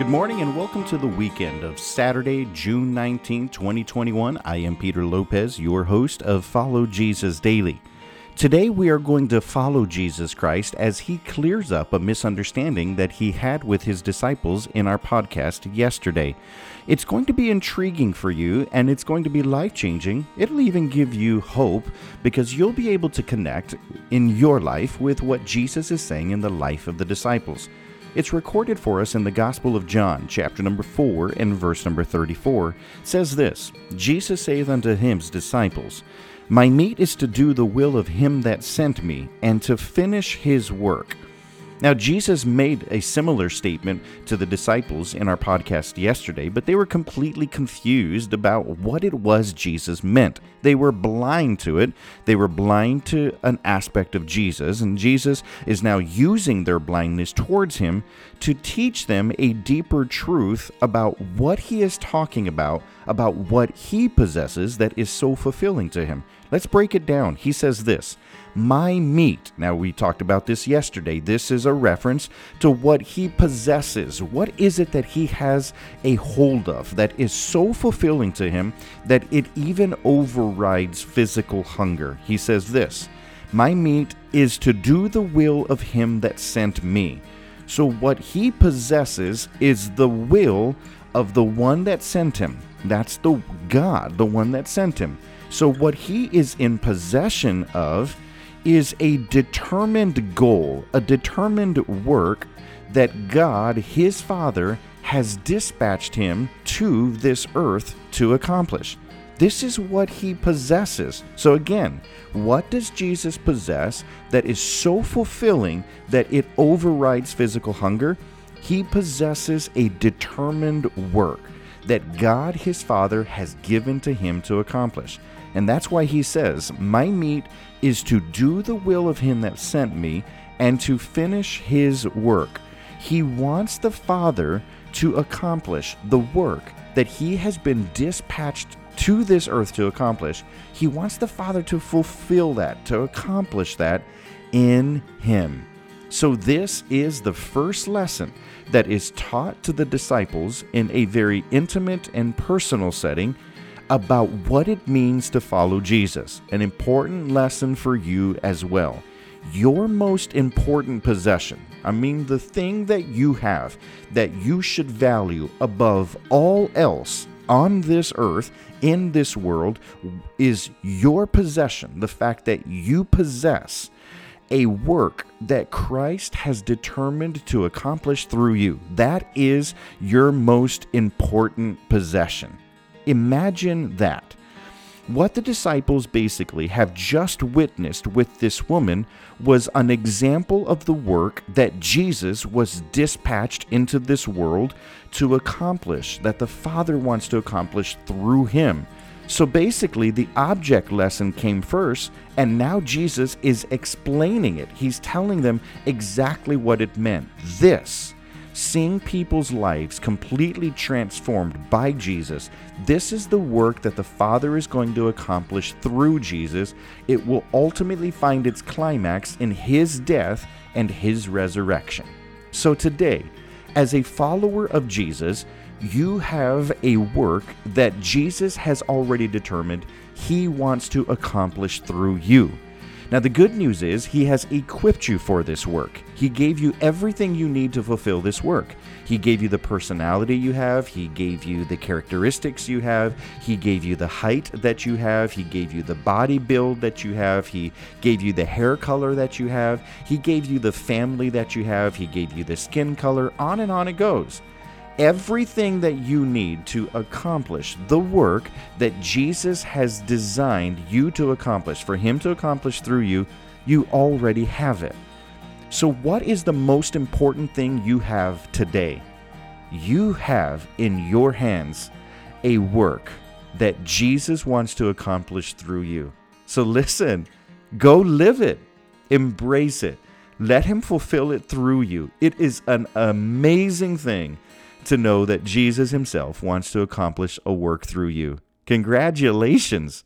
Good morning and welcome to the weekend of Saturday, June 19, 2021. I am Peter Lopez, your host of Follow Jesus Daily. Today we are going to follow Jesus Christ as he clears up a misunderstanding that he had with his disciples in our podcast yesterday. It's going to be intriguing for you and it's going to be life changing. It'll even give you hope because you'll be able to connect in your life with what Jesus is saying in the life of the disciples. It's recorded for us in the Gospel of John, chapter number 4 and verse number 34. It says this Jesus saith unto his disciples, My meat is to do the will of him that sent me, and to finish his work. Now, Jesus made a similar statement to the disciples in our podcast yesterday, but they were completely confused about what it was Jesus meant. They were blind to it. They were blind to an aspect of Jesus, and Jesus is now using their blindness towards him to teach them a deeper truth about what he is talking about, about what he possesses that is so fulfilling to him. Let's break it down. He says this My meat. Now, we talked about this yesterday. This is a reference to what he possesses. What is it that he has a hold of that is so fulfilling to him that it even overrides physical hunger? He says this My meat is to do the will of him that sent me. So, what he possesses is the will of the one that sent him. That's the God, the one that sent him. So, what he is in possession of is a determined goal, a determined work that God, his Father, has dispatched him to this earth to accomplish. This is what he possesses. So, again, what does Jesus possess that is so fulfilling that it overrides physical hunger? He possesses a determined work that God his Father has given to him to accomplish. And that's why he says, My meat is to do the will of him that sent me and to finish his work. He wants the Father to accomplish the work that he has been dispatched to this earth to accomplish. He wants the Father to fulfill that, to accomplish that in him. So, this is the first lesson that is taught to the disciples in a very intimate and personal setting about what it means to follow Jesus. An important lesson for you as well. Your most important possession, I mean, the thing that you have that you should value above all else on this earth, in this world, is your possession. The fact that you possess a work that Christ has determined to accomplish through you. That is your most important possession. Imagine that. What the disciples basically have just witnessed with this woman was an example of the work that Jesus was dispatched into this world to accomplish, that the Father wants to accomplish through him. So basically, the object lesson came first, and now Jesus is explaining it. He's telling them exactly what it meant. This seeing people's lives completely transformed by Jesus, this is the work that the Father is going to accomplish through Jesus. It will ultimately find its climax in His death and His resurrection. So today, as a follower of Jesus, you have a work that Jesus has already determined He wants to accomplish through you. Now, the good news is He has equipped you for this work. He gave you everything you need to fulfill this work. He gave you the personality you have, He gave you the characteristics you have, He gave you the height that you have, He gave you the body build that you have, He gave you the hair color that you have, He gave you the family that you have, He gave you the skin color, on and on it goes everything that you need to accomplish the work that Jesus has designed you to accomplish, for Him to accomplish through you, you already have it. So, what is the most important thing you have today? You have in your hands a work that Jesus wants to accomplish through you. So, listen, go live it, embrace it, let Him fulfill it through you. It is an amazing thing to know that Jesus himself wants to accomplish a work through you. Congratulations!